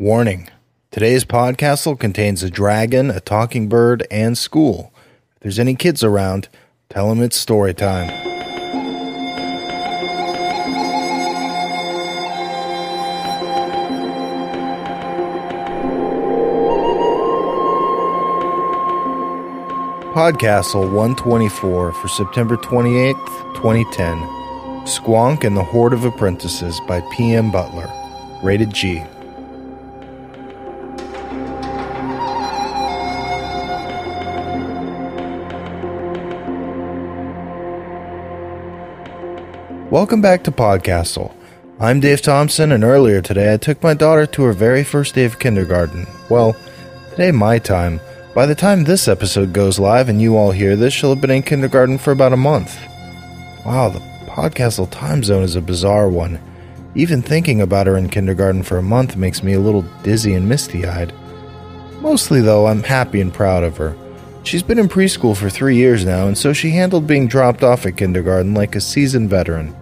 Warning Today's podcast contains a dragon, a talking bird, and school. If there's any kids around, tell them it's story time. Podcastle 124 for September 28th, 2010. Squonk and the Horde of Apprentices by P.M. Butler. Rated G. Welcome back to Podcastle. I'm Dave Thompson, and earlier today I took my daughter to her very first day of kindergarten. Well, today my time. By the time this episode goes live and you all hear this, she'll have been in kindergarten for about a month. Wow, the Podcastle time zone is a bizarre one. Even thinking about her in kindergarten for a month makes me a little dizzy and misty eyed. Mostly, though, I'm happy and proud of her. She's been in preschool for three years now, and so she handled being dropped off at kindergarten like a seasoned veteran.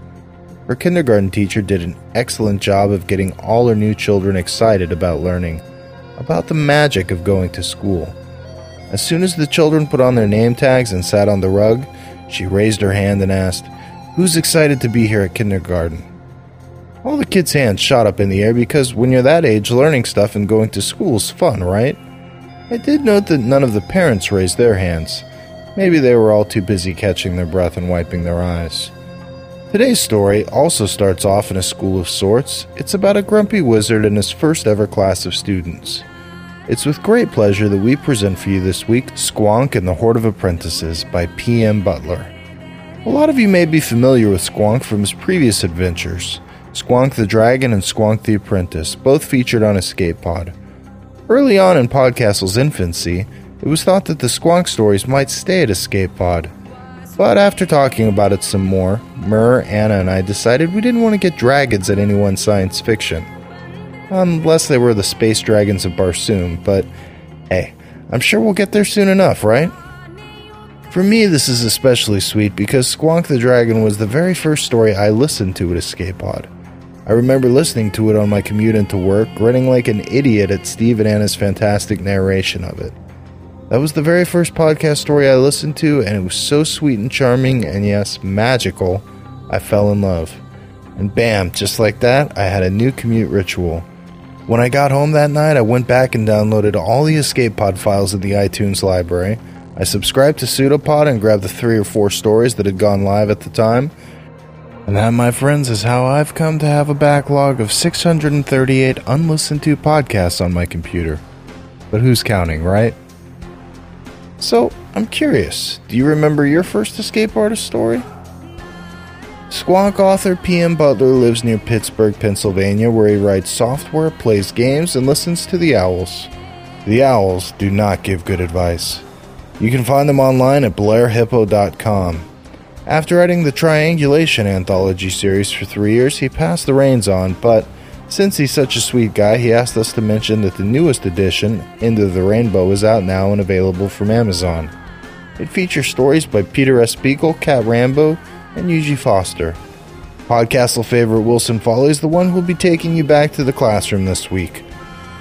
Her kindergarten teacher did an excellent job of getting all her new children excited about learning, about the magic of going to school. As soon as the children put on their name tags and sat on the rug, she raised her hand and asked, Who's excited to be here at kindergarten? All the kids' hands shot up in the air because when you're that age, learning stuff and going to school is fun, right? I did note that none of the parents raised their hands. Maybe they were all too busy catching their breath and wiping their eyes. Today's story also starts off in a school of sorts. It's about a grumpy wizard and his first ever class of students. It's with great pleasure that we present for you this week Squonk and the Horde of Apprentices by P.M. Butler. A lot of you may be familiar with Squonk from his previous adventures Squonk the Dragon and Squonk the Apprentice, both featured on Escape Pod. Early on in Podcastle's infancy, it was thought that the Squonk stories might stay at Escape Pod. But after talking about it some more, Mur, Anna, and I decided we didn't want to get dragons at any one science fiction. Unless they were the space dragons of Barsoom, but hey, I'm sure we'll get there soon enough, right? For me, this is especially sweet because Squonk the Dragon was the very first story I listened to at Escape Pod. I remember listening to it on my commute into work, grinning like an idiot at Steve and Anna's fantastic narration of it. That was the very first podcast story I listened to, and it was so sweet and charming, and yes, magical, I fell in love. And bam, just like that, I had a new commute ritual. When I got home that night, I went back and downloaded all the Escape Pod files in the iTunes library. I subscribed to Pseudopod and grabbed the three or four stories that had gone live at the time. And that, my friends, is how I've come to have a backlog of 638 unlistened to podcasts on my computer. But who's counting, right? So, I'm curious, do you remember your first escape artist story? Squonk author P.M. Butler lives near Pittsburgh, Pennsylvania, where he writes software, plays games, and listens to the owls. The owls do not give good advice. You can find them online at blairhippo.com. After writing the Triangulation anthology series for three years, he passed the reins on, but since he's such a sweet guy, he asked us to mention that the newest edition, Into the Rainbow, is out now and available from Amazon. It features stories by Peter S. Beagle, Cat Rambo, and Eugie Foster. Podcastle favorite Wilson Fowlie is the one who'll be taking you back to the classroom this week.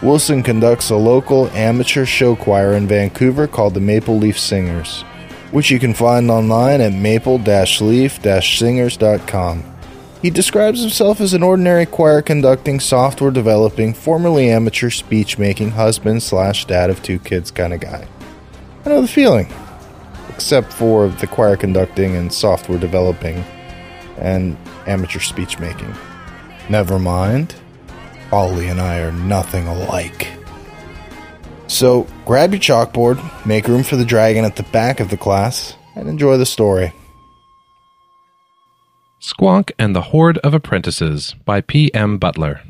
Wilson conducts a local amateur show choir in Vancouver called the Maple Leaf Singers, which you can find online at maple-leaf-singers.com. He describes himself as an ordinary choir conducting, software developing, formerly amateur speech making husband slash dad of two kids kind of guy. I know the feeling. Except for the choir conducting and software developing and amateur speech making. Never mind. Ollie and I are nothing alike. So grab your chalkboard, make room for the dragon at the back of the class, and enjoy the story. Squonk and the Horde of Apprentices by P. M. Butler.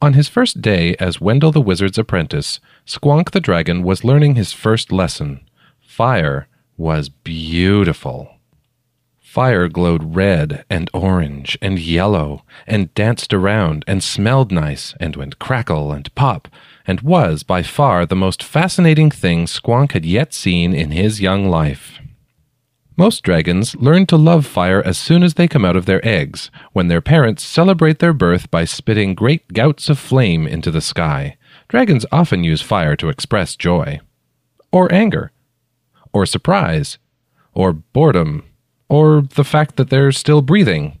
On his first day as Wendell the Wizard's apprentice, Squonk the Dragon was learning his first lesson. Fire was beautiful. Fire glowed red and orange and yellow and danced around and smelled nice and went crackle and pop and was by far the most fascinating thing Squonk had yet seen in his young life. Most dragons learn to love fire as soon as they come out of their eggs, when their parents celebrate their birth by spitting great gouts of flame into the sky. Dragons often use fire to express joy, or anger, or surprise, or boredom, or the fact that they're still breathing.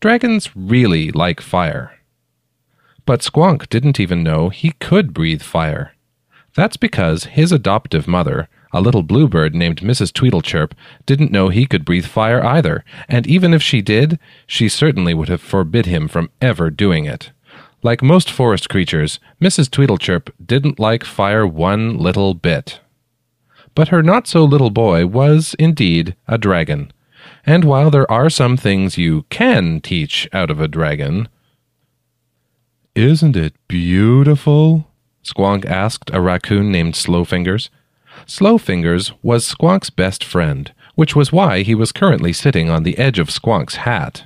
Dragons really like fire. But Squonk didn't even know he could breathe fire. That's because his adoptive mother, a little bluebird named Mrs. Tweedlechirp, didn't know he could breathe fire either, and even if she did, she certainly would have forbid him from ever doing it. Like most forest creatures, Mrs. Tweedlechirp didn't like fire one little bit. But her not so little boy was, indeed, a dragon. And while there are some things you can teach out of a dragon, isn't it beautiful? Squonk asked a raccoon named Slowfingers. Slowfingers was Squonk's best friend, which was why he was currently sitting on the edge of Squonk's hat.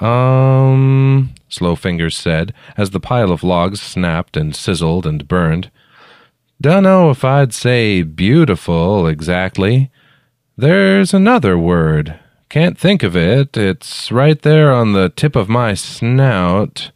Um, Slowfingers said, as the pile of logs snapped and sizzled and burned. Dunno if I'd say beautiful exactly. There's another word. Can't think of it. It's right there on the tip of my snout.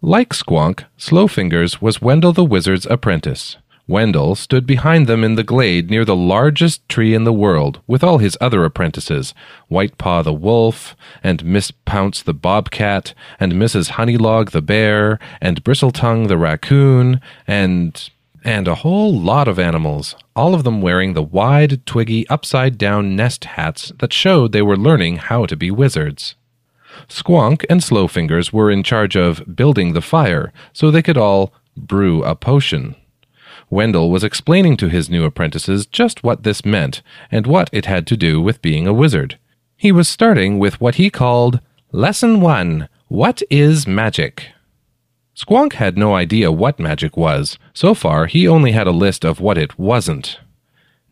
Like Squonk, Slowfingers was Wendell the Wizard's apprentice. Wendell stood behind them in the glade near the largest tree in the world, with all his other apprentices White Paw the wolf, and Miss Pounce the bobcat, and Mrs. Honeylog the bear, and Bristletongue the raccoon, and and a whole lot of animals, all of them wearing the wide, twiggy, upside down nest hats that showed they were learning how to be wizards. Squonk and Slowfingers were in charge of building the fire so they could all brew a potion. Wendell was explaining to his new apprentices just what this meant and what it had to do with being a wizard. He was starting with what he called Lesson 1 What is Magic? Squonk had no idea what magic was. So far, he only had a list of what it wasn't.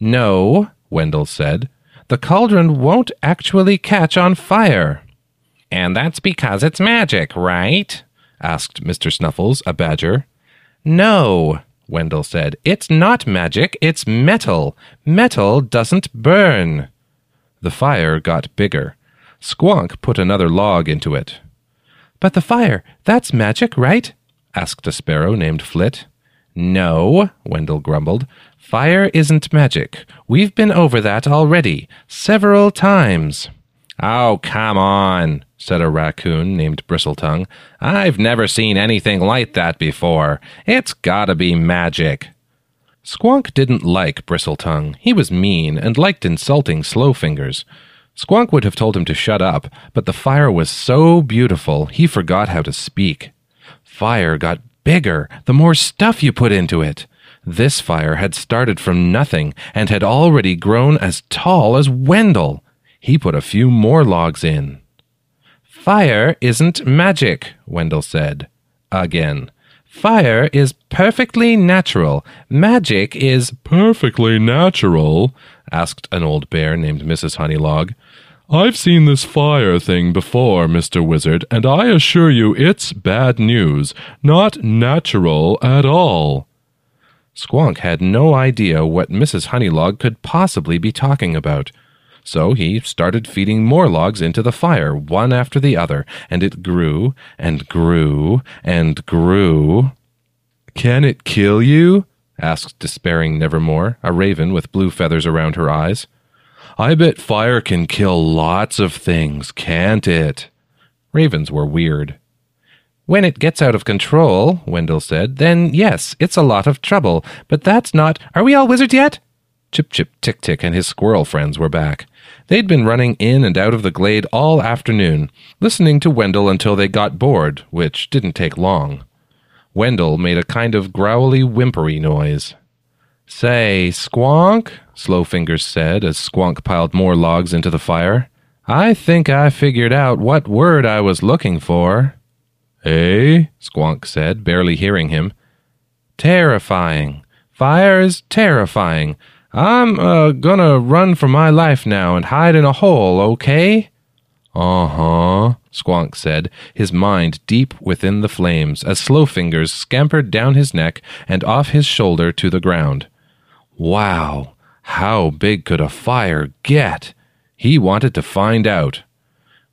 No, Wendell said, the cauldron won't actually catch on fire. And that's because it's magic, right? asked Mr. Snuffles, a badger. No, Wendell said. It's not magic, it's metal. Metal doesn't burn. The fire got bigger. Squonk put another log into it. But the fire, that's magic, right? asked a sparrow named Flit. No, Wendell grumbled. Fire isn't magic. We've been over that already, several times. Oh, come on, said a raccoon named Bristletongue. I've never seen anything like that before. It's gotta be magic. Squonk didn't like Bristletongue. He was mean and liked insulting Slowfingers. Squonk would have told him to shut up, but the fire was so beautiful he forgot how to speak. Fire got bigger the more stuff you put into it. This fire had started from nothing and had already grown as tall as Wendell. He put a few more logs in. Fire isn't magic, Wendell said. Again. Fire is perfectly natural. Magic is perfectly natural, asked an old bear named Mrs. Honeylog. I've seen this fire thing before, Mr. Wizard, and I assure you it's bad news. Not natural at all. Squonk had no idea what Mrs. Honeylog could possibly be talking about. So he started feeding more logs into the fire, one after the other, and it grew and grew and grew. Can it kill you? asked despairing Nevermore, a raven with blue feathers around her eyes. I bet fire can kill lots of things, can't it? Ravens were weird. When it gets out of control, Wendell said, then yes, it's a lot of trouble. But that's not. Are we all wizards yet? Chip Chip Tick Tick and his squirrel friends were back. They'd been running in and out of the glade all afternoon, listening to Wendell until they got bored, which didn't take long. Wendell made a kind of growly, whimpery noise. Say, Squonk, Slowfingers said as Squonk piled more logs into the fire. I think I figured out what word I was looking for. Eh? Squonk said, barely hearing him. Terrifying. Fire is terrifying. I'm uh, gonna run for my life now and hide in a hole, okay? Uh huh, Squonk said, his mind deep within the flames, as Slowfingers scampered down his neck and off his shoulder to the ground. Wow, how big could a fire get? He wanted to find out.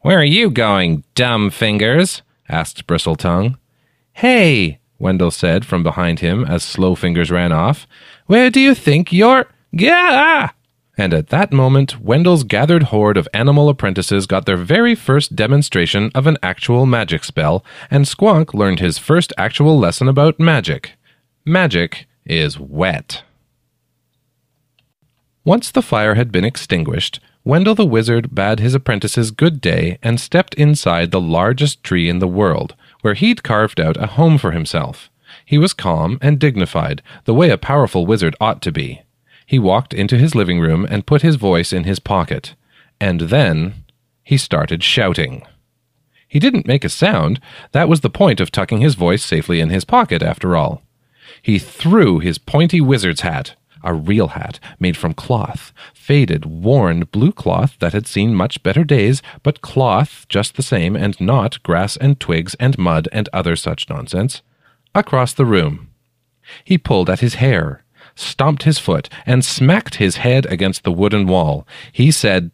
Where are you going, dumb fingers? asked Bristletongue. Hey, Wendell said from behind him as Slow Fingers ran off. Where do you think you're. Gah! And at that moment, Wendell's gathered horde of animal apprentices got their very first demonstration of an actual magic spell, and Squonk learned his first actual lesson about magic. Magic is wet. Once the fire had been extinguished, Wendell the Wizard bade his apprentices good day and stepped inside the largest tree in the world, where he'd carved out a home for himself. He was calm and dignified, the way a powerful wizard ought to be. He walked into his living room and put his voice in his pocket. And then he started shouting. He didn't make a sound. That was the point of tucking his voice safely in his pocket, after all. He threw his pointy wizard's hat, a real hat made from cloth, faded, worn blue cloth that had seen much better days, but cloth just the same, and not grass and twigs and mud and other such nonsense, across the room. He pulled at his hair, stomped his foot, and smacked his head against the wooden wall. He said,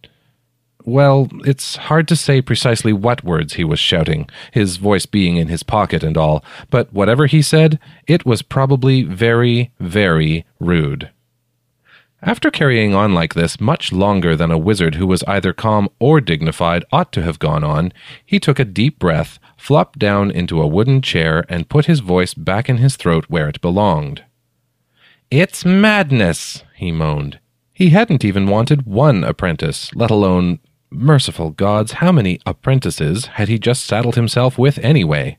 well, it's hard to say precisely what words he was shouting, his voice being in his pocket and all, but whatever he said, it was probably very, very rude. After carrying on like this much longer than a wizard who was either calm or dignified ought to have gone on, he took a deep breath, flopped down into a wooden chair, and put his voice back in his throat where it belonged. It's madness, he moaned. He hadn't even wanted one apprentice, let alone, merciful gods, how many apprentices had he just saddled himself with anyway?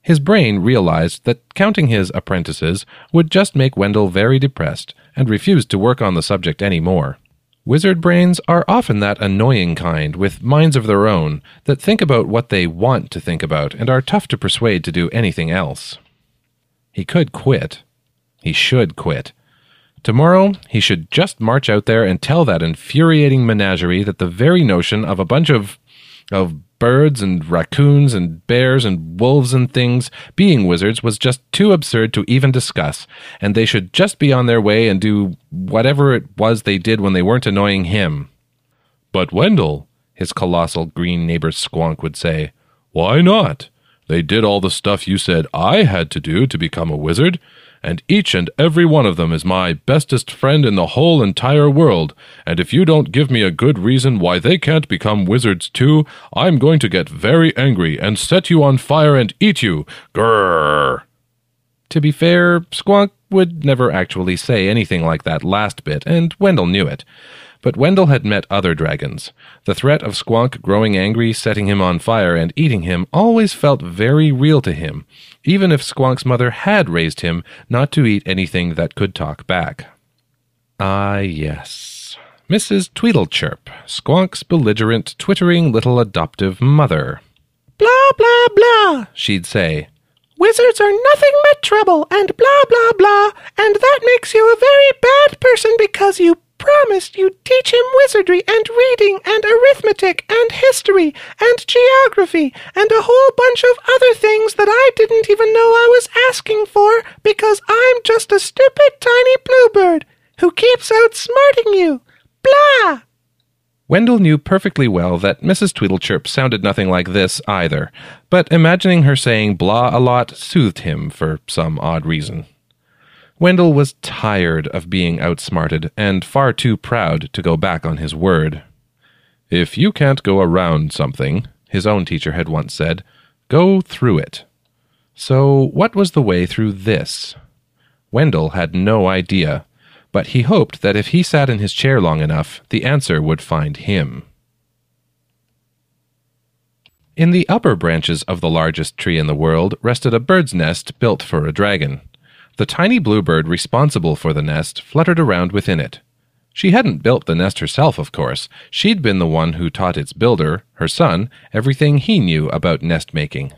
His brain realized that counting his apprentices would just make Wendell very depressed, and refused to work on the subject any more. Wizard brains are often that annoying kind, with minds of their own, that think about what they want to think about and are tough to persuade to do anything else. He could quit. He should quit. Tomorrow, he should just march out there and tell that infuriating menagerie that the very notion of a bunch of. of birds and raccoons and bears and wolves and things being wizards was just too absurd to even discuss, and they should just be on their way and do whatever it was they did when they weren't annoying him. But Wendell, his colossal green neighbor Squonk would say, why not? They did all the stuff you said I had to do to become a wizard, and each and every one of them is my bestest friend in the whole entire world, and if you don't give me a good reason why they can't become wizards too, I'm going to get very angry and set you on fire and eat you. Grrr! To be fair, Squonk would never actually say anything like that last bit, and Wendell knew it. But Wendell had met other dragons. The threat of Squonk growing angry, setting him on fire, and eating him always felt very real to him, even if Squonk's mother had raised him not to eat anything that could talk back. Ah, yes. Mrs. Tweedlechirp, Squonk's belligerent, twittering little adoptive mother. Blah, blah, blah, she'd say. Wizards are nothing but trouble, and blah, blah, blah, and that makes you a very bad person because you promised you'd teach him wizardry and reading and arithmetic and history and geography and a whole bunch of other things that I didn't even know I was asking for because I'm just a stupid tiny bluebird who keeps outsmarting you. Blah! Wendell knew perfectly well that Mrs. Tweedlechirp sounded nothing like this either, but imagining her saying blah a lot soothed him for some odd reason. Wendell was tired of being outsmarted and far too proud to go back on his word. If you can't go around something, his own teacher had once said, go through it. So, what was the way through this? Wendell had no idea, but he hoped that if he sat in his chair long enough, the answer would find him. In the upper branches of the largest tree in the world rested a bird's nest built for a dragon. The tiny bluebird responsible for the nest fluttered around within it. She hadn't built the nest herself, of course. She'd been the one who taught its builder, her son, everything he knew about nest making.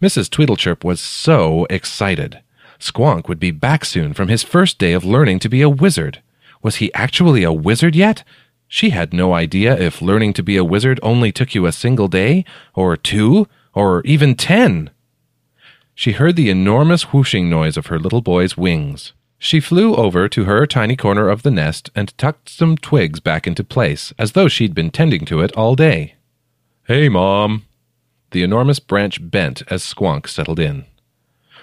Mrs. Tweedlechirp was so excited. Squonk would be back soon from his first day of learning to be a wizard. Was he actually a wizard yet? She had no idea if learning to be a wizard only took you a single day, or two, or even ten. She heard the enormous whooshing noise of her little boy's wings. She flew over to her tiny corner of the nest and tucked some twigs back into place, as though she'd been tending to it all day. Hey, Mom. The enormous branch bent as Squonk settled in.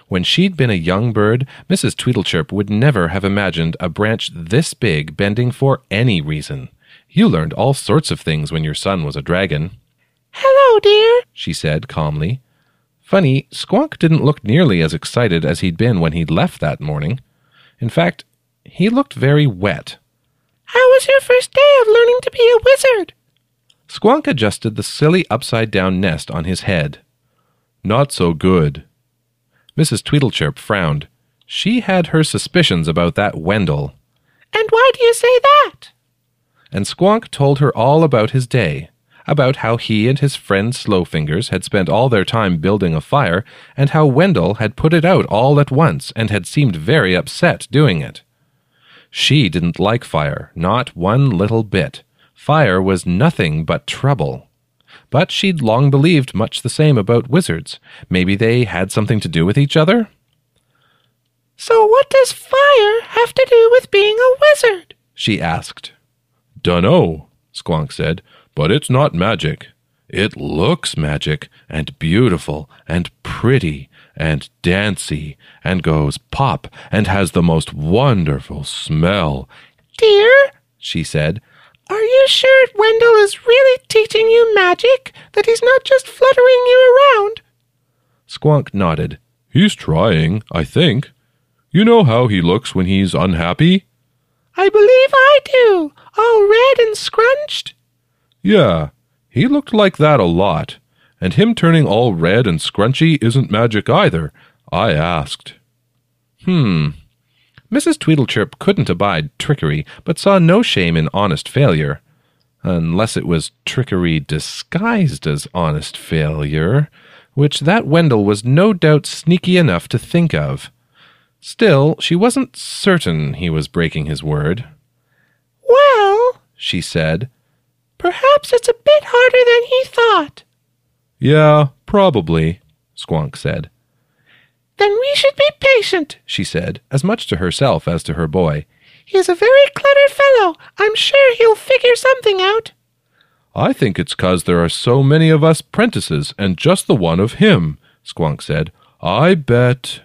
When she'd been a young bird, Mrs. Tweedlechirp would never have imagined a branch this big bending for any reason. You learned all sorts of things when your son was a dragon. Hello, dear, she said calmly. Funny, Squonk didn't look nearly as excited as he'd been when he'd left that morning. In fact, he looked very wet. How was your first day of learning to be a wizard? Squonk adjusted the silly upside down nest on his head. Not so good, Mrs. Tweedlechirp frowned. She had her suspicions about that Wendell. And why do you say that? And Squonk told her all about his day, about how he and his friend Slowfingers had spent all their time building a fire, and how Wendell had put it out all at once and had seemed very upset doing it. She didn't like fire, not one little bit. Fire was nothing but trouble. But she'd long believed much the same about wizards. Maybe they had something to do with each other? So what does fire have to do with being a wizard? she asked. Dunno, Squonk said, but it's not magic. It looks magic, and beautiful, and pretty, and dancy, and goes pop, and has the most wonderful smell. Dear, she said, are you sure Wendell is really teaching you magic? That he's not just fluttering you around? Squonk nodded. He's trying, I think. You know how he looks when he's unhappy? I believe I do. All red and scrunched? Yeah, he looked like that a lot. And him turning all red and scrunchy isn't magic either. I asked. Hmm, Mrs. Tweedlechirp couldn't abide trickery, but saw no shame in honest failure. Unless it was trickery disguised as honest failure, which that Wendell was no doubt sneaky enough to think of. Still, she wasn't certain he was breaking his word. Well, she said, perhaps it's a bit harder than he thought. Yeah, probably, Squonk said. Then we should be patient, she said, as much to herself as to her boy. He is a very clever fellow. I'm sure he'll figure something out. I think it's 'cause there are so many of us prentices and just the one of him, Squonk said. I bet.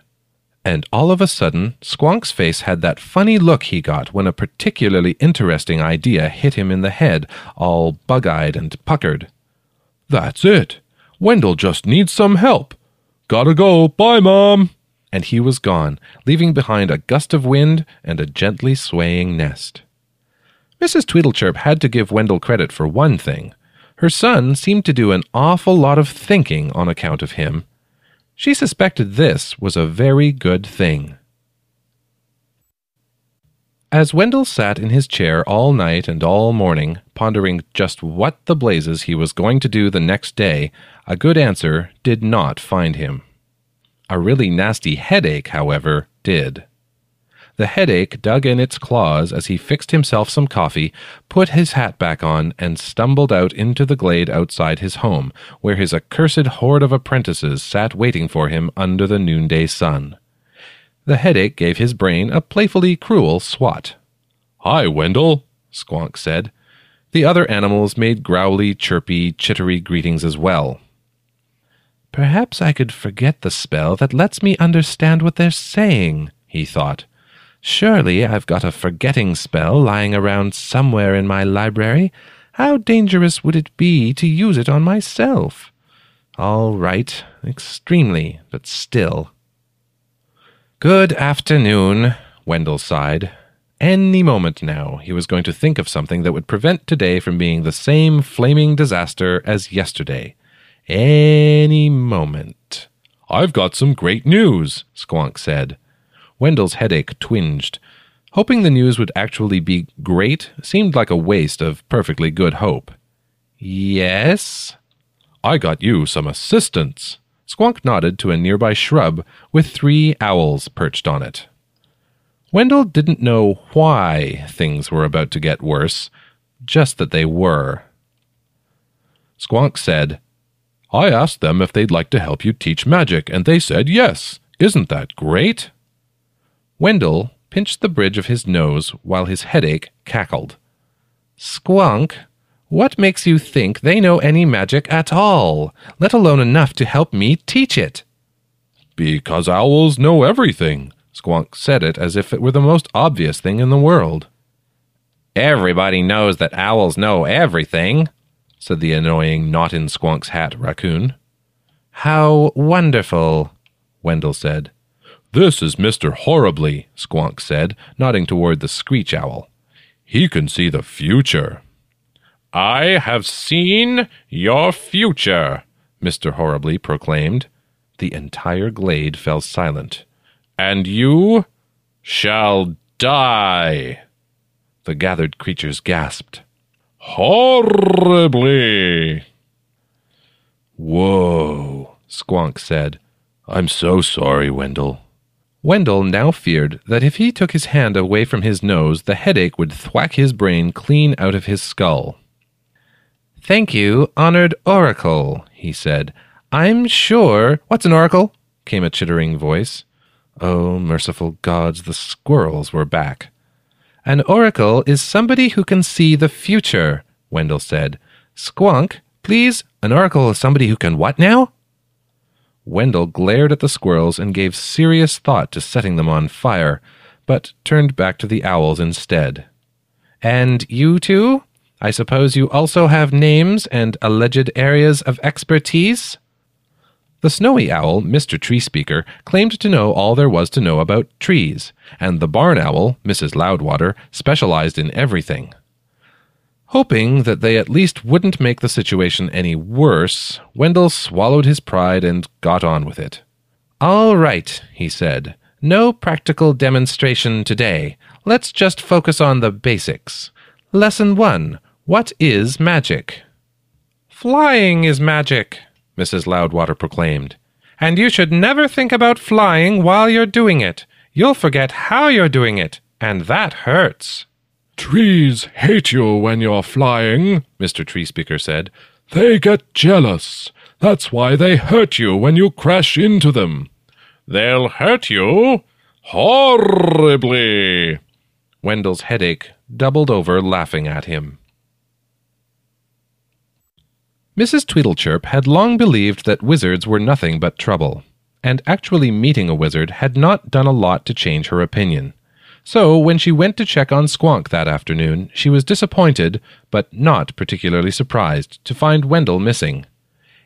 And all of a sudden, Squonk's face had that funny look he got when a particularly interesting idea hit him in the head, all bug eyed and puckered. That's it. Wendell just needs some help. Gotta go. Bye, Mom. And he was gone, leaving behind a gust of wind and a gently swaying nest. Mrs. Tweedlechirp had to give Wendell credit for one thing. Her son seemed to do an awful lot of thinking on account of him. She suspected this was a very good thing. As Wendell sat in his chair all night and all morning, pondering just what the blazes he was going to do the next day, a good answer did not find him. A really nasty headache, however, did. The headache dug in its claws as he fixed himself some coffee, put his hat back on, and stumbled out into the glade outside his home, where his accursed horde of apprentices sat waiting for him under the noonday sun. The headache gave his brain a playfully cruel swat. Hi, Wendell, Squonk said. The other animals made growly, chirpy, chittery greetings as well. Perhaps I could forget the spell that lets me understand what they're saying, he thought. Surely I've got a forgetting spell lying around somewhere in my library. How dangerous would it be to use it on myself? All right, extremely, but still. Good afternoon, Wendell sighed. Any moment now, he was going to think of something that would prevent today from being the same flaming disaster as yesterday. Any moment. I've got some great news, Squonk said. Wendell's headache twinged. Hoping the news would actually be great seemed like a waste of perfectly good hope. Yes? I got you some assistance. Squonk nodded to a nearby shrub with three owls perched on it. Wendell didn't know why things were about to get worse, just that they were. Squonk said, I asked them if they'd like to help you teach magic, and they said yes. Isn't that great? Wendell, pinched the bridge of his nose while his headache cackled. Squonk, what makes you think they know any magic at all, let alone enough to help me teach it? Because owls know everything. Squonk said it as if it were the most obvious thing in the world. Everybody knows that owls know everything, said the annoying not in Squonk's hat raccoon. How wonderful, Wendell said. This is Mr. Horribly, Squonk said, nodding toward the screech owl. He can see the future. I have seen your future, Mr. Horribly proclaimed. The entire glade fell silent. And you shall die. The gathered creatures gasped. Horribly! Whoa, Squonk said. I'm so sorry, Wendell. Wendell now feared that if he took his hand away from his nose, the headache would thwack his brain clean out of his skull. Thank you, honored oracle, he said. I'm sure. What's an oracle? came a chittering voice. Oh, merciful gods, the squirrels were back. An oracle is somebody who can see the future, Wendell said. Squonk, please, an oracle is somebody who can what now? Wendell glared at the squirrels and gave serious thought to setting them on fire, but turned back to the owls instead. And you two? I suppose you also have names and alleged areas of expertise? The snowy owl, Mr. Tree Speaker, claimed to know all there was to know about trees, and the barn owl, Mrs. Loudwater, specialized in everything. Hoping that they at least wouldn't make the situation any worse, Wendell swallowed his pride and got on with it. All right, he said. No practical demonstration today. Let's just focus on the basics. Lesson 1. What is magic? Flying is magic, Mrs. Loudwater proclaimed. And you should never think about flying while you're doing it. You'll forget how you're doing it, and that hurts. Trees hate you when you're flying, Mr. Tree Speaker said. They get jealous. That's why they hurt you when you crash into them. They'll hurt you horribly. Wendell's headache doubled over laughing at him. Mrs. Tweedlechirp had long believed that wizards were nothing but trouble, and actually meeting a wizard had not done a lot to change her opinion. So, when she went to check on Squonk that afternoon, she was disappointed, but not particularly surprised, to find Wendell missing.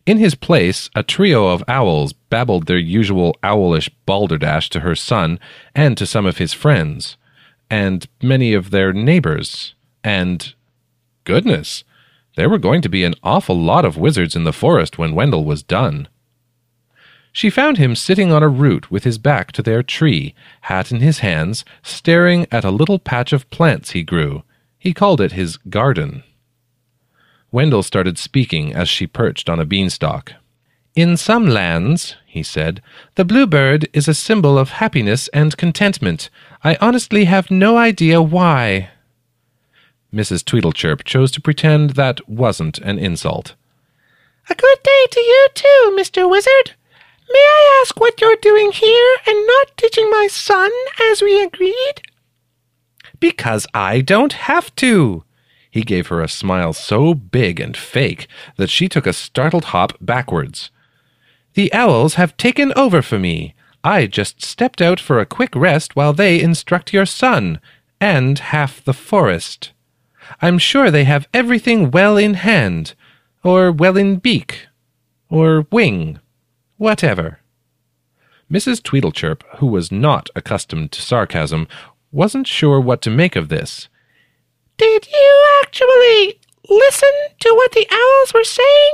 In his place, a trio of owls babbled their usual owlish balderdash to her son and to some of his friends, and many of their neighbors, and goodness, there were going to be an awful lot of wizards in the forest when Wendell was done. She found him sitting on a root with his back to their tree, hat in his hands, staring at a little patch of plants he grew. He called it his garden. Wendell started speaking as she perched on a beanstalk. In some lands, he said, the bluebird is a symbol of happiness and contentment. I honestly have no idea why. Mrs. Tweedlechirp chose to pretend that wasn't an insult. A good day to you too, Mr. Wizard. May I ask what you're doing here and not teaching my son as we agreed? Because I don't have to. He gave her a smile so big and fake that she took a startled hop backwards. The owls have taken over for me. I just stepped out for a quick rest while they instruct your son, and half the forest. I'm sure they have everything well in hand, or well in beak, or wing Whatever. Mrs. Tweedlechirp, who was not accustomed to sarcasm, wasn't sure what to make of this. Did you actually listen to what the owls were saying?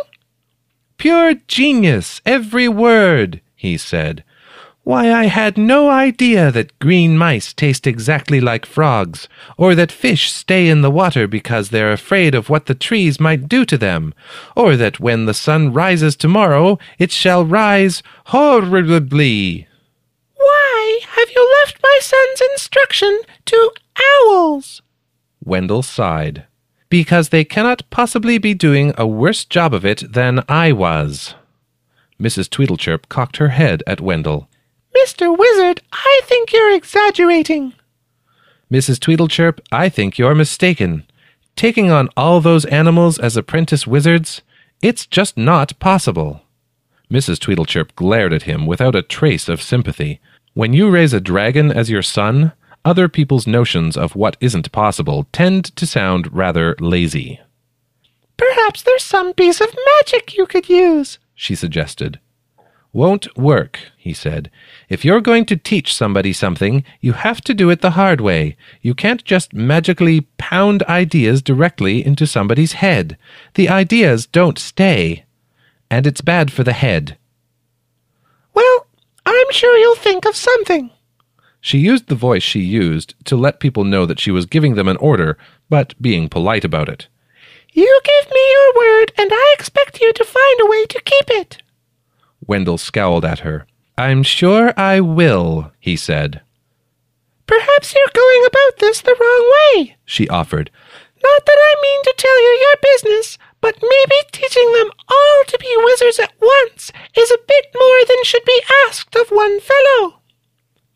Pure genius, every word, he said. Why, I had no idea that green mice taste exactly like frogs, or that fish stay in the water because they're afraid of what the trees might do to them, or that when the sun rises tomorrow it shall rise horribly. Why have you left my son's instruction to owls? Wendell sighed. Because they cannot possibly be doing a worse job of it than I was. Mrs. Tweedlechirp cocked her head at Wendell. Mr. Wizard, I think you're exaggerating. Mrs. Tweedlechirp, I think you're mistaken. Taking on all those animals as apprentice wizards, it's just not possible. Mrs. Tweedlechirp glared at him without a trace of sympathy. When you raise a dragon as your son, other people's notions of what isn't possible tend to sound rather lazy. Perhaps there's some piece of magic you could use, she suggested. Won't work, he said. If you're going to teach somebody something, you have to do it the hard way. You can't just magically pound ideas directly into somebody's head. The ideas don't stay. And it's bad for the head. Well, I'm sure you'll think of something. She used the voice she used to let people know that she was giving them an order, but being polite about it. You give me your word, and I expect you to find a way to keep it. Wendell scowled at her. I'm sure I will, he said. Perhaps you're going about this the wrong way, she offered. Not that I mean to tell you your business, but maybe teaching them all to be wizards at once is a bit more than should be asked of one fellow.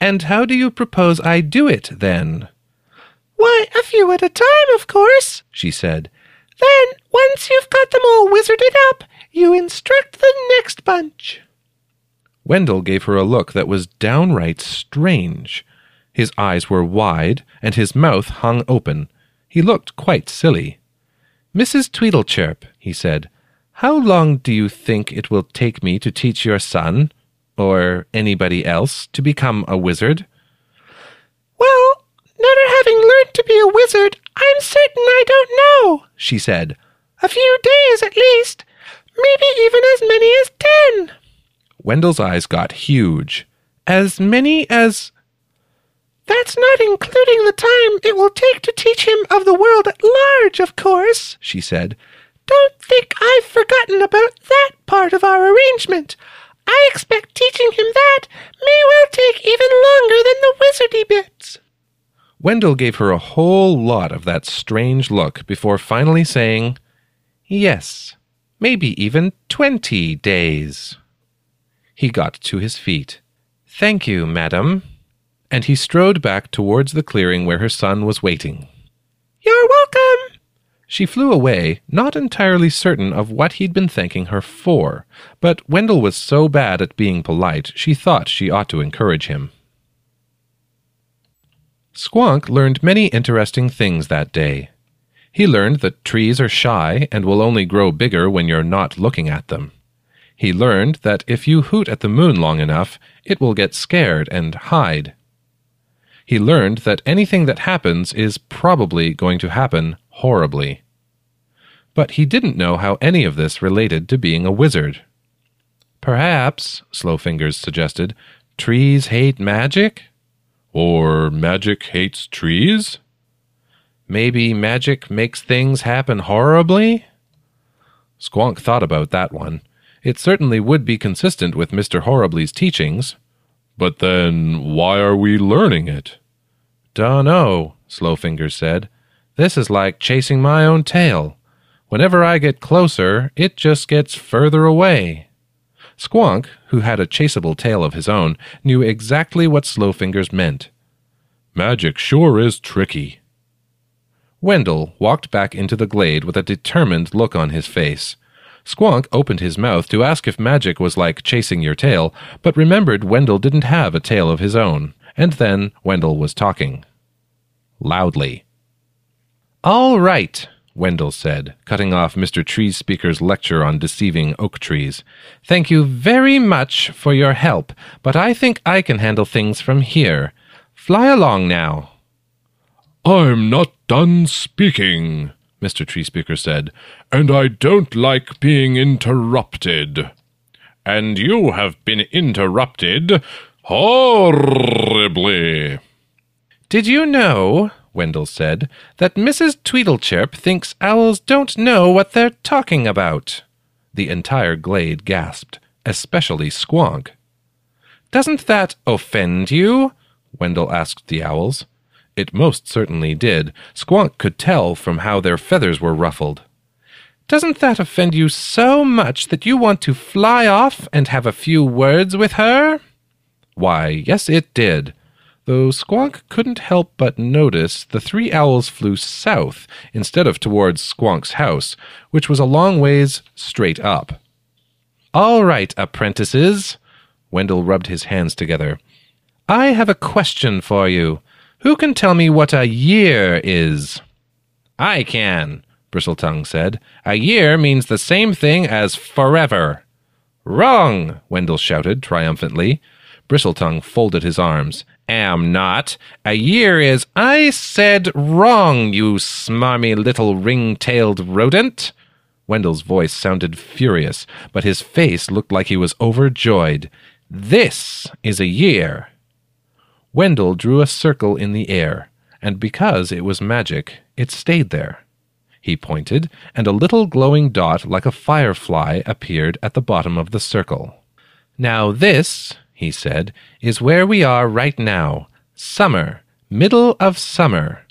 And how do you propose I do it, then? Why, a few at a time, of course, she said. Then, once you've got them all wizarded up, you instruct the next bunch. Wendell gave her a look that was downright strange. His eyes were wide, and his mouth hung open. He looked quite silly. Mrs. Tweedlechirp, he said, how long do you think it will take me to teach your son, or anybody else, to become a wizard? Well, never having learned to be a wizard, I'm certain I don't know, she said. A few days at least, maybe even as many as ten. Wendell's eyes got huge. As many as. That's not including the time it will take to teach him of the world at large, of course, she said. Don't think I've forgotten about that part of our arrangement. I expect teaching him that may well take even longer than the wizardy bits. Wendell gave her a whole lot of that strange look before finally saying, Yes, maybe even twenty days. He got to his feet. Thank you, madam. And he strode back towards the clearing where her son was waiting. You're welcome. She flew away, not entirely certain of what he'd been thanking her for, but Wendell was so bad at being polite she thought she ought to encourage him. Squonk learned many interesting things that day. He learned that trees are shy and will only grow bigger when you're not looking at them. He learned that if you hoot at the moon long enough, it will get scared and hide. He learned that anything that happens is probably going to happen horribly. But he didn't know how any of this related to being a wizard. Perhaps, Slowfingers suggested, trees hate magic? Or magic hates trees? Maybe magic makes things happen horribly? Squonk thought about that one. It certainly would be consistent with Mr. Horribly's teachings. But then, why are we learning it? Dunno, Slowfingers said. This is like chasing my own tail. Whenever I get closer, it just gets further away. Squonk, who had a chaseable tail of his own, knew exactly what Slowfingers meant. Magic sure is tricky. Wendell walked back into the glade with a determined look on his face. Squonk opened his mouth to ask if magic was like chasing your tail, but remembered Wendell didn't have a tail of his own, and then Wendell was talking. Loudly. All right, Wendell said, cutting off Mr. Tree Speaker's lecture on deceiving oak trees. Thank you very much for your help, but I think I can handle things from here. Fly along now. I'm not done speaking, Mr. Tree Speaker said, and I don't like being interrupted. And you have been interrupted horribly. Did you know, Wendell said, that Mrs. Tweedlechirp thinks owls don't know what they're talking about? The entire glade gasped, especially Squonk. Doesn't that offend you? Wendell asked the owls. It most certainly did. Squonk could tell from how their feathers were ruffled. Doesn't that offend you so much that you want to fly off and have a few words with her? Why, yes, it did. Though Squonk couldn't help but notice the three owls flew south instead of towards Squonk's house, which was a long ways straight up. All right, apprentices. Wendell rubbed his hands together. I have a question for you. Who can tell me what a year is? I can, Bristletongue said. A year means the same thing as forever. Wrong, Wendell shouted triumphantly. Bristletongue folded his arms. Am not. A year is. I said wrong, you smarmy little ring tailed rodent. Wendell's voice sounded furious, but his face looked like he was overjoyed. This is a year. Wendell drew a circle in the air, and because it was magic, it stayed there. He pointed, and a little glowing dot like a firefly appeared at the bottom of the circle. Now this, he said, is where we are right now. Summer. Middle of summer.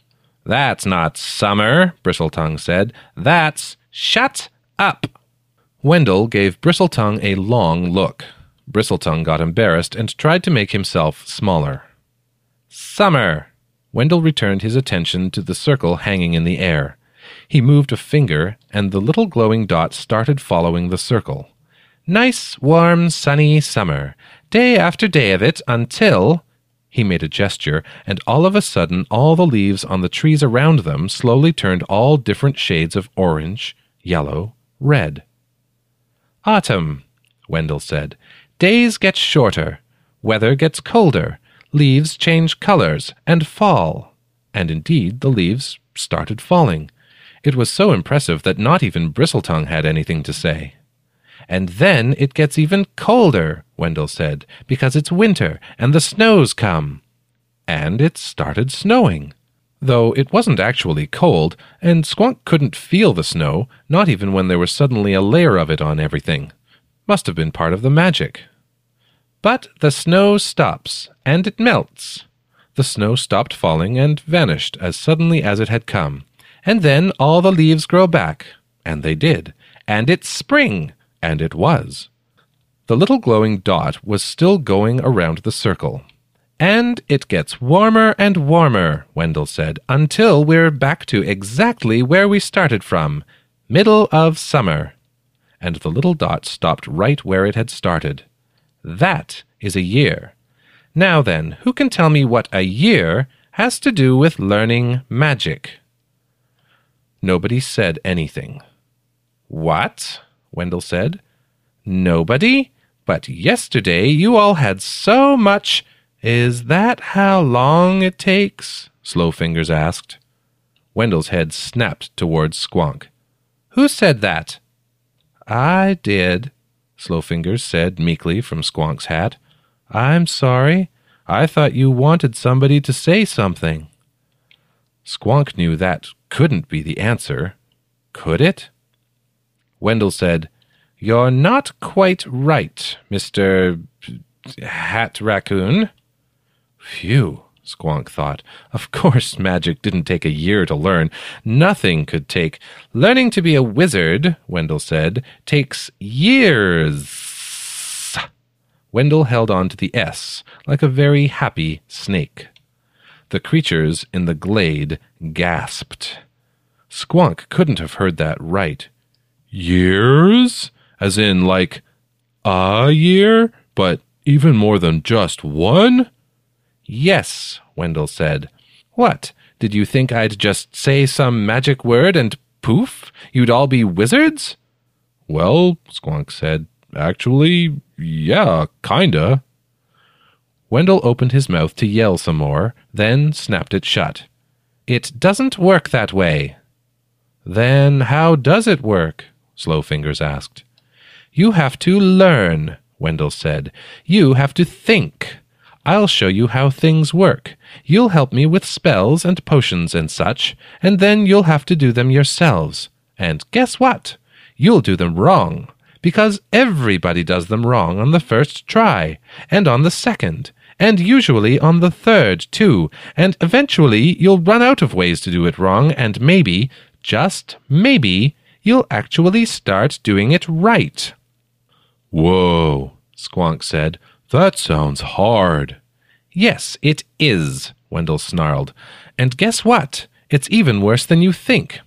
That's not summer, Bristletongue said. That's shut up. Wendell gave Bristletongue a long look. Bristletongue got embarrassed and tried to make himself smaller. Summer! Wendell returned his attention to the circle hanging in the air. He moved a finger, and the little glowing dot started following the circle. Nice, warm, sunny summer. Day after day of it until. He made a gesture, and all of a sudden all the leaves on the trees around them slowly turned all different shades of orange, yellow, red. Autumn, Wendell said. Days get shorter, weather gets colder, leaves change colors and fall. And indeed, the leaves started falling. It was so impressive that not even Bristletongue had anything to say. And then it gets even colder, Wendell said, because it's winter and the snows come. And it started snowing. Though it wasn't actually cold, and Squonk couldn't feel the snow, not even when there was suddenly a layer of it on everything. Must have been part of the magic. But the snow stops, and it melts. The snow stopped falling and vanished as suddenly as it had come. And then all the leaves grow back, and they did. And it's spring, and it was. The little glowing dot was still going around the circle. And it gets warmer and warmer, Wendell said, until we're back to exactly where we started from middle of summer and the little dot stopped right where it had started. That is a year. Now then, who can tell me what a year has to do with learning magic? Nobody said anything. What? Wendell said. Nobody? But yesterday you all had so much. Is that how long it takes? Slowfingers asked. Wendell's head snapped towards Squonk. Who said that? I did, Slowfingers said meekly from Squonk's hat. I'm sorry. I thought you wanted somebody to say something. Squonk knew that couldn't be the answer. Could it? Wendell said, You're not quite right, Mr. Hat Raccoon. Phew, Squonk thought. Of course, magic didn't take a year to learn. Nothing could take. Learning to be a wizard, Wendell said, takes years. Wendell held on to the S like a very happy snake. The creatures in the glade gasped. Squonk couldn't have heard that right. Years? As in, like, a year? But even more than just one? Yes, Wendell said. What? Did you think I'd just say some magic word and poof, you'd all be wizards? Well, Squonk said, actually, yeah, kinda. Wendell opened his mouth to yell some more, then snapped it shut. It doesn't work that way. Then how does it work? Slowfingers asked. You have to learn, Wendell said. You have to think. I'll show you how things work. You'll help me with spells and potions and such, and then you'll have to do them yourselves. And guess what? You'll do them wrong, because everybody does them wrong on the first try, and on the second, and usually on the third, too, and eventually you'll run out of ways to do it wrong, and maybe, just maybe, you'll actually start doing it right. Whoa, Squonk said. That sounds hard. Yes, it is, Wendell snarled. And guess what? It's even worse than you think.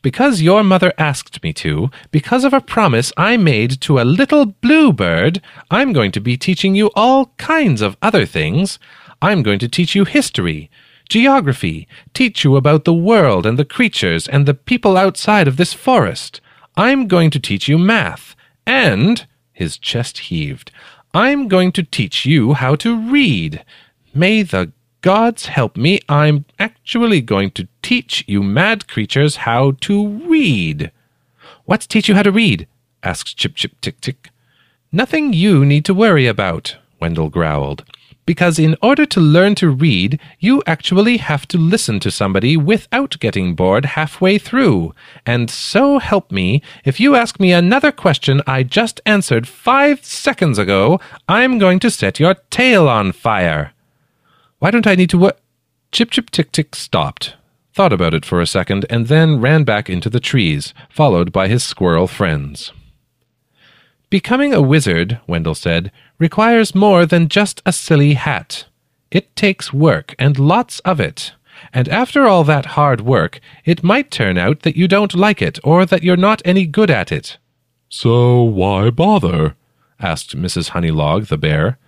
Because your mother asked me to, because of a promise I made to a little bluebird, I'm going to be teaching you all kinds of other things. I'm going to teach you history, geography, teach you about the world and the creatures and the people outside of this forest. I'm going to teach you math, and, his chest heaved, I'm going to teach you how to read. May the gods help me, I'm actually going to teach you mad creatures how to read. What's teach you how to read? asked Chip Chip Tick Tick. Nothing you need to worry about, Wendell growled. Because in order to learn to read, you actually have to listen to somebody without getting bored halfway through. And so help me, if you ask me another question I just answered five seconds ago, I'm going to set your tail on fire. Why don't I need to what? Chip Chip Tick Tick stopped, thought about it for a second, and then ran back into the trees, followed by his squirrel friends. Becoming a wizard, Wendell said, requires more than just a silly hat. It takes work, and lots of it. And after all that hard work, it might turn out that you don't like it, or that you're not any good at it. So why bother? asked Mrs. Honeylog the bear.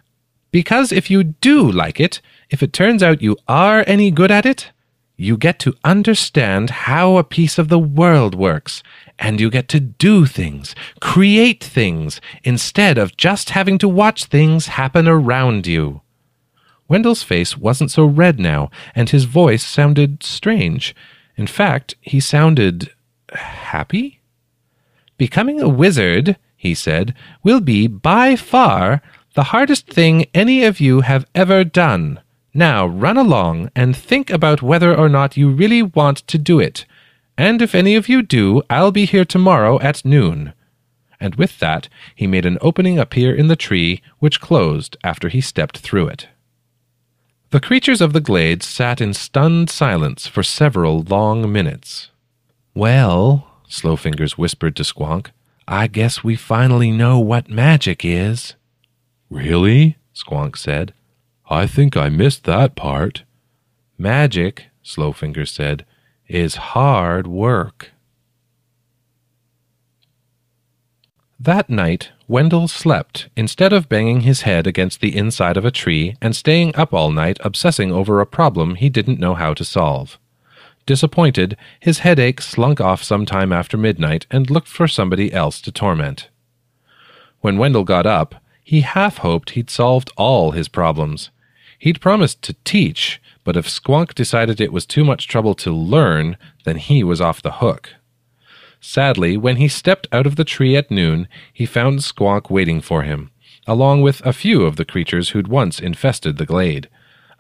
Because if you do like it, if it turns out you are any good at it, you get to understand how a piece of the world works, and you get to do things, create things, instead of just having to watch things happen around you. Wendell's face wasn't so red now, and his voice sounded strange. In fact, he sounded happy? Becoming a wizard, he said, will be by far the hardest thing any of you have ever done. Now run along and think about whether or not you really want to do it. And if any of you do, I'll be here tomorrow at noon. And with that, he made an opening appear in the tree, which closed after he stepped through it. The creatures of the glade sat in stunned silence for several long minutes. Well, Slowfingers whispered to Squonk, I guess we finally know what magic is. Really? Squonk said. I think I missed that part. Magic, Slowfingers said, is hard work. That night, Wendell slept instead of banging his head against the inside of a tree and staying up all night obsessing over a problem he didn't know how to solve. Disappointed, his headache slunk off some time after midnight and looked for somebody else to torment. When Wendell got up, he half hoped he'd solved all his problems. He'd promised to teach, but if Squonk decided it was too much trouble to learn, then he was off the hook. Sadly, when he stepped out of the tree at noon, he found Squonk waiting for him, along with a few of the creatures who'd once infested the glade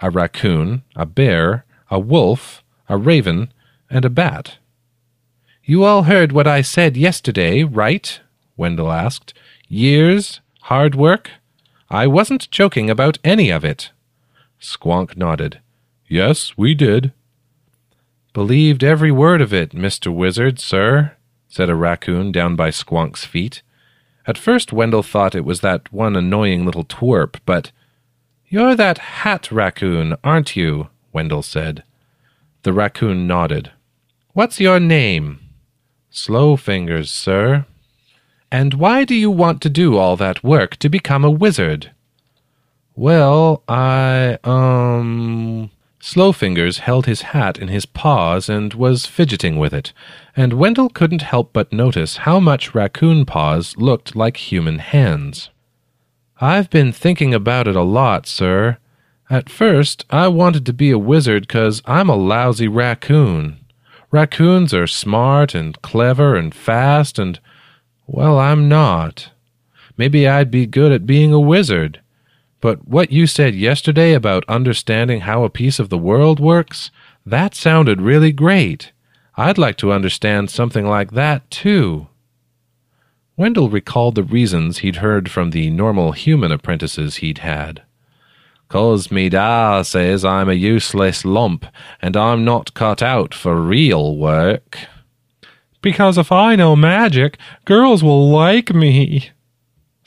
a raccoon, a bear, a wolf, a raven, and a bat. You all heard what I said yesterday, right? Wendell asked. Years, hard work? I wasn't joking about any of it. Squonk nodded. Yes, we did. Believed every word of it, Mr. Wizard, sir, said a raccoon down by Squonk's feet. At first Wendell thought it was that one annoying little twerp, but You're that hat raccoon, aren't you? Wendell said. The raccoon nodded. What's your name? Slowfingers, sir. And why do you want to do all that work to become a wizard? Well, I, um. Slowfingers held his hat in his paws and was fidgeting with it, and Wendell couldn't help but notice how much raccoon paws looked like human hands. I've been thinking about it a lot, sir. At first, I wanted to be a wizard 'cause I'm a lousy raccoon. Raccoons are smart and clever and fast, and, well, I'm not. Maybe I'd be good at being a wizard. But what you said yesterday about understanding how a piece of the world works, that sounded really great. I'd like to understand something like that, too. Wendell recalled the reasons he'd heard from the normal human apprentices he'd had. Cause me da says I'm a useless lump, and I'm not cut out for real work. Because if I know magic, girls will like me,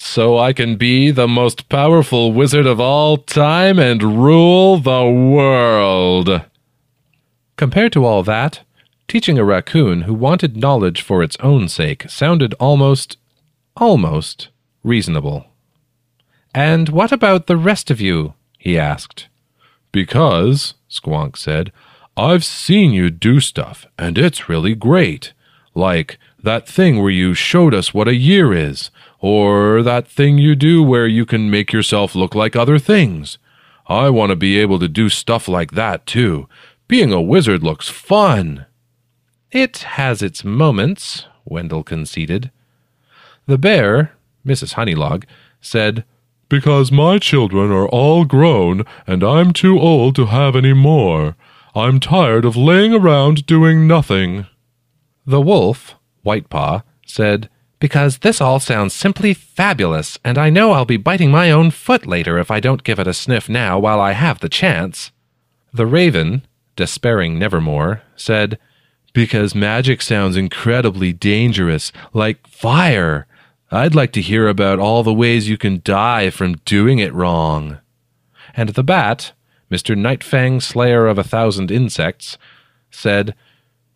so I can be the most powerful wizard of all time and rule the world. Compared to all that, teaching a raccoon who wanted knowledge for its own sake sounded almost, almost reasonable. And what about the rest of you? he asked. Because, Squonk said, I've seen you do stuff, and it's really great. Like that thing where you showed us what a year is, or that thing you do where you can make yourself look like other things. I want to be able to do stuff like that too. Being a wizard looks fun. It has its moments, Wendell conceded. The bear, Mrs. Honeylog, said, Because my children are all grown, and I'm too old to have any more. I'm tired of laying around doing nothing. The wolf, Whitepaw, said, Because this all sounds simply fabulous, and I know I'll be biting my own foot later if I don't give it a sniff now while I have the chance. The raven, despairing nevermore, said, Because magic sounds incredibly dangerous, like fire. I'd like to hear about all the ways you can die from doing it wrong. And the bat, Mr. Nightfang, slayer of a thousand insects, said,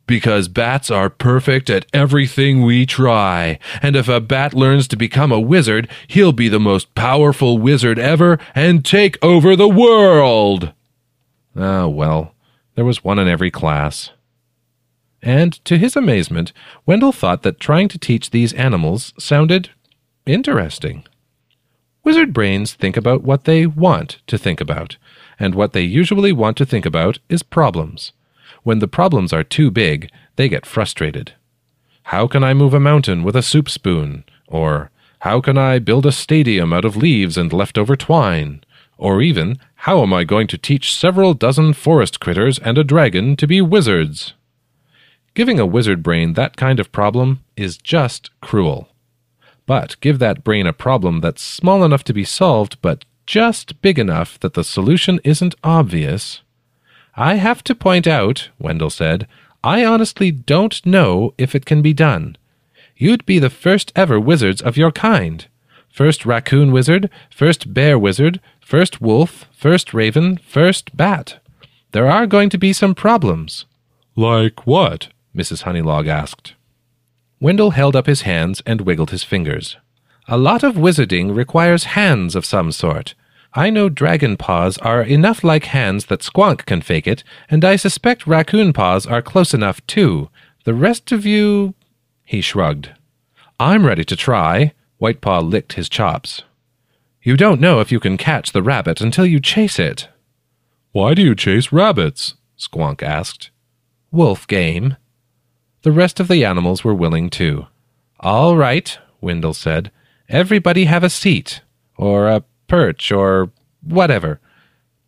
Because bats are perfect at everything we try, and if a bat learns to become a wizard, he'll be the most powerful wizard ever and take over the world. Ah, well, there was one in every class. And to his amazement, Wendell thought that trying to teach these animals sounded interesting. Wizard brains think about what they want to think about, and what they usually want to think about is problems. When the problems are too big, they get frustrated. How can I move a mountain with a soup spoon? Or, how can I build a stadium out of leaves and leftover twine? Or even, how am I going to teach several dozen forest critters and a dragon to be wizards? Giving a wizard brain that kind of problem is just cruel. But give that brain a problem that's small enough to be solved, but just big enough that the solution isn't obvious. I have to point out, Wendell said, I honestly don't know if it can be done. You'd be the first ever wizards of your kind. First raccoon wizard, first bear wizard, first wolf, first raven, first bat. There are going to be some problems. Like what? Mrs. Honeylog asked. Wendell held up his hands and wiggled his fingers. A lot of wizarding requires hands of some sort. I know dragon paws are enough like hands that Squonk can fake it, and I suspect raccoon paws are close enough too. The rest of you. He shrugged. I'm ready to try. Whitepaw licked his chops. You don't know if you can catch the rabbit until you chase it. Why do you chase rabbits? Squonk asked. Wolf game. The rest of the animals were willing too. All right, Wendell said. Everybody have a seat, or a perch, or whatever.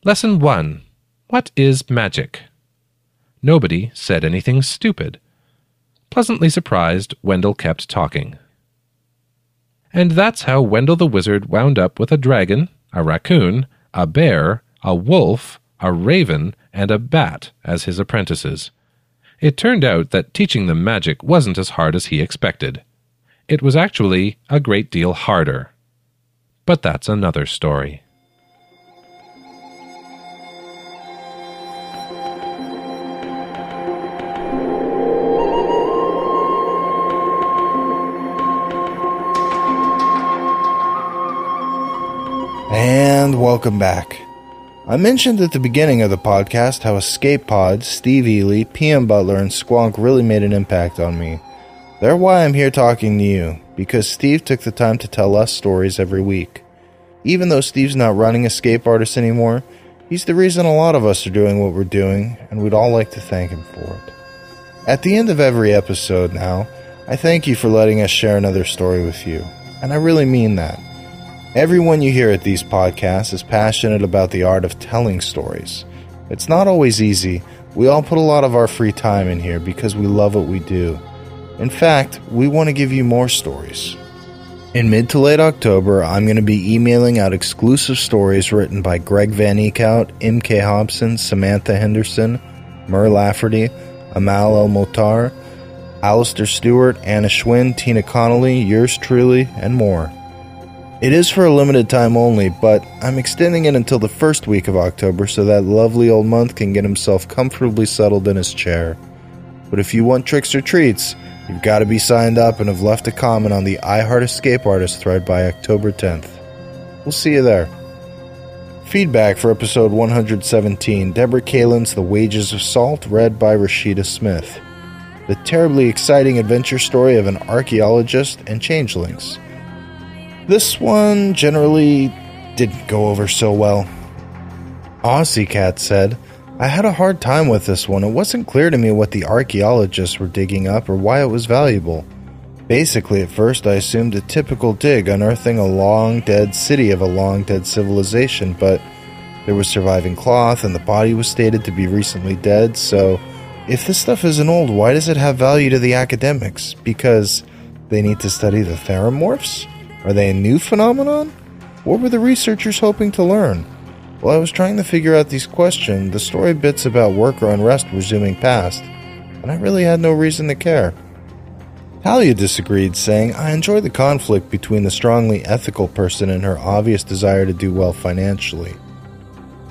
Lesson one What is magic? Nobody said anything stupid. Pleasantly surprised, Wendell kept talking. And that's how Wendell the Wizard wound up with a dragon, a raccoon, a bear, a wolf, a raven, and a bat as his apprentices. It turned out that teaching them magic wasn't as hard as he expected. It was actually a great deal harder. But that's another story. And welcome back. I mentioned at the beginning of the podcast how Escape Pod, Steve Eley, PM Butler, and Squonk really made an impact on me. They're why I'm here talking to you, because Steve took the time to tell us stories every week. Even though Steve's not running Escape Artists anymore, he's the reason a lot of us are doing what we're doing, and we'd all like to thank him for it. At the end of every episode now, I thank you for letting us share another story with you, and I really mean that. Everyone you hear at these podcasts is passionate about the art of telling stories. It's not always easy. We all put a lot of our free time in here because we love what we do. In fact, we want to give you more stories. In mid to late October, I'm going to be emailing out exclusive stories written by Greg Van Eekhout, M.K. Hobson, Samantha Henderson, Mur Lafferty, Amal El Motar, Alasdair Stuart, Anna Schwind, Tina Connolly, yours truly, and more. It is for a limited time only, but I'm extending it until the first week of October so that lovely old month can get himself comfortably settled in his chair. But if you want tricks or treats, you've got to be signed up and have left a comment on the I Heart Escape Artist thread by October 10th. We'll see you there. Feedback for episode 117 Deborah Kalin's The Wages of Salt, read by Rashida Smith. The terribly exciting adventure story of an archaeologist and changelings. This one generally didn't go over so well. Aussie Cat said, I had a hard time with this one. It wasn't clear to me what the archaeologists were digging up or why it was valuable. Basically, at first, I assumed a typical dig unearthing a long dead city of a long dead civilization, but there was surviving cloth and the body was stated to be recently dead, so if this stuff isn't old, why does it have value to the academics? Because they need to study the theramorphs? Are they a new phenomenon? What were the researchers hoping to learn? While I was trying to figure out these questions, the story bits about worker unrest were zooming past, and I really had no reason to care. Talia disagreed, saying, I enjoy the conflict between the strongly ethical person and her obvious desire to do well financially.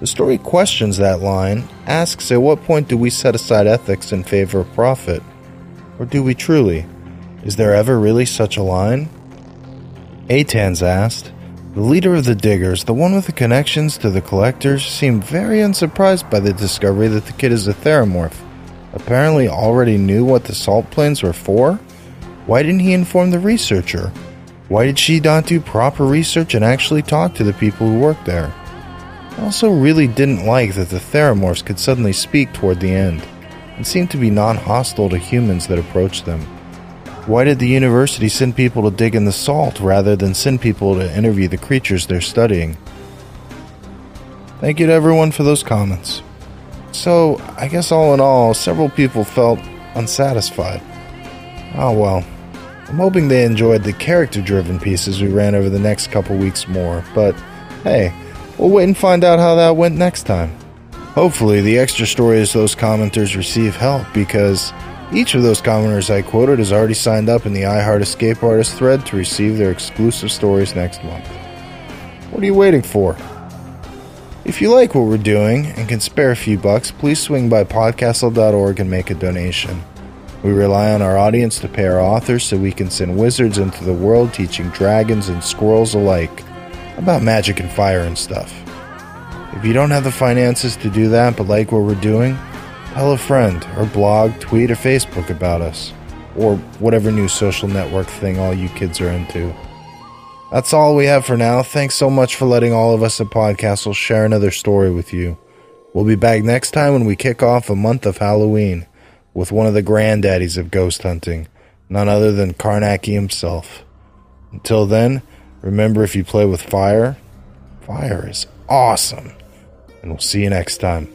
The story questions that line, asks at what point do we set aside ethics in favor of profit? Or do we truly? Is there ever really such a line? Atans asked. The leader of the diggers, the one with the connections to the collectors, seemed very unsurprised by the discovery that the kid is a theramorph. Apparently, already knew what the salt plains were for? Why didn't he inform the researcher? Why did she not do proper research and actually talk to the people who worked there? I also really didn't like that the theramorphs could suddenly speak toward the end, and seemed to be non hostile to humans that approached them. Why did the university send people to dig in the salt rather than send people to interview the creatures they're studying? Thank you to everyone for those comments. So, I guess all in all, several people felt unsatisfied. Oh well. I'm hoping they enjoyed the character driven pieces we ran over the next couple weeks more, but hey, we'll wait and find out how that went next time. Hopefully, the extra stories those commenters receive help because each of those commenters I quoted has already signed up in the iHeart Escape Artist thread to receive their exclusive stories next month. What are you waiting for? If you like what we're doing and can spare a few bucks, please swing by podcastle.org and make a donation. We rely on our audience to pay our authors so we can send wizards into the world teaching dragons and squirrels alike about magic and fire and stuff. If you don't have the finances to do that but like what we're doing, Tell a friend, or blog, tweet, or Facebook about us, or whatever new social network thing all you kids are into. That's all we have for now. Thanks so much for letting all of us at Podcastle share another story with you. We'll be back next time when we kick off a month of Halloween with one of the granddaddies of ghost hunting, none other than Carnacki himself. Until then, remember if you play with fire, fire is awesome. And we'll see you next time.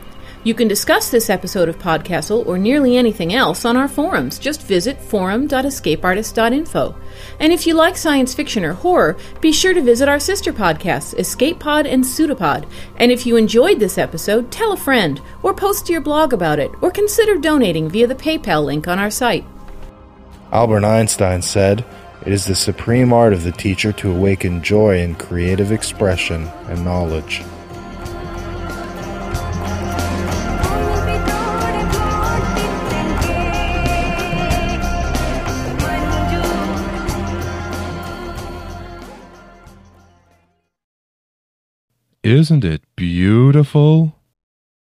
You can discuss this episode of Podcastle or nearly anything else on our forums. Just visit forum.escapeartist.info. And if you like science fiction or horror, be sure to visit our sister podcasts, Escape Pod and Pseudopod. And if you enjoyed this episode, tell a friend, or post to your blog about it, or consider donating via the PayPal link on our site. Albert Einstein said, It is the supreme art of the teacher to awaken joy in creative expression and knowledge. Isn't it beautiful?